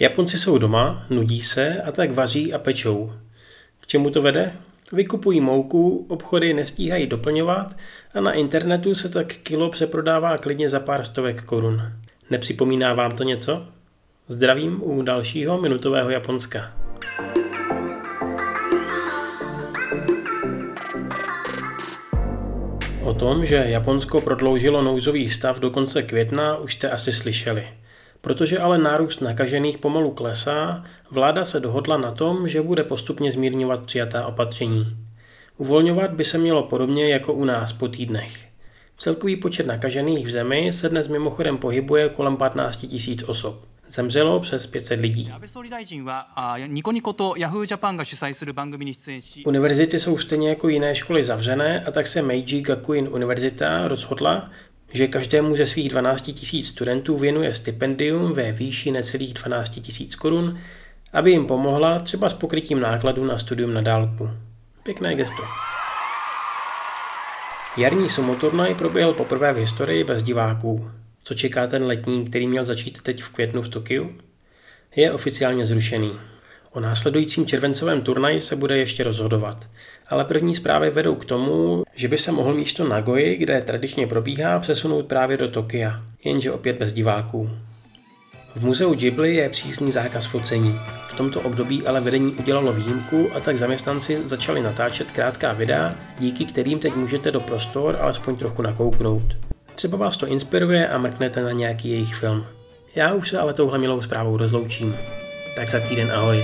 Japonci jsou doma, nudí se a tak vaří a pečou. K čemu to vede? Vykupují mouku, obchody nestíhají doplňovat a na internetu se tak kilo přeprodává klidně za pár stovek korun. Nepřipomíná vám to něco? Zdravím u dalšího minutového Japonska. O tom, že Japonsko prodloužilo nouzový stav do konce května, už jste asi slyšeli. Protože ale nárůst nakažených pomalu klesá, vláda se dohodla na tom, že bude postupně zmírňovat přijatá opatření. Uvolňovat by se mělo podobně jako u nás po týdnech. Celkový počet nakažených v zemi se dnes mimochodem pohybuje kolem 15 000 osob. Zemřelo přes 500 lidí. Univerzity jsou stejně jako jiné školy zavřené a tak se Meiji Gakuin univerzita rozhodla, že každému ze svých 12 000 studentů věnuje stipendium ve výši necelých 12 000 korun, aby jim pomohla třeba s pokrytím nákladů na studium na dálku. Pěkné gesto. Jarní sumoturnaj proběhl poprvé v historii bez diváků. Co čeká ten letní, který měl začít teď v květnu v Tokiu? Je oficiálně zrušený. O následujícím červencovém turnaji se bude ještě rozhodovat. Ale první zprávy vedou k tomu, že by se mohl místo Nagoji, kde tradičně probíhá, přesunout právě do Tokia, jenže opět bez diváků. V muzeu Ghibli je přísný zákaz focení. V tomto období ale vedení udělalo výjimku a tak zaměstnanci začali natáčet krátká videa, díky kterým teď můžete do prostor alespoň trochu nakouknout. Třeba vás to inspiruje a mrknete na nějaký jejich film. Já už se ale touhle milou zprávou rozloučím. Tak za týden ahoj.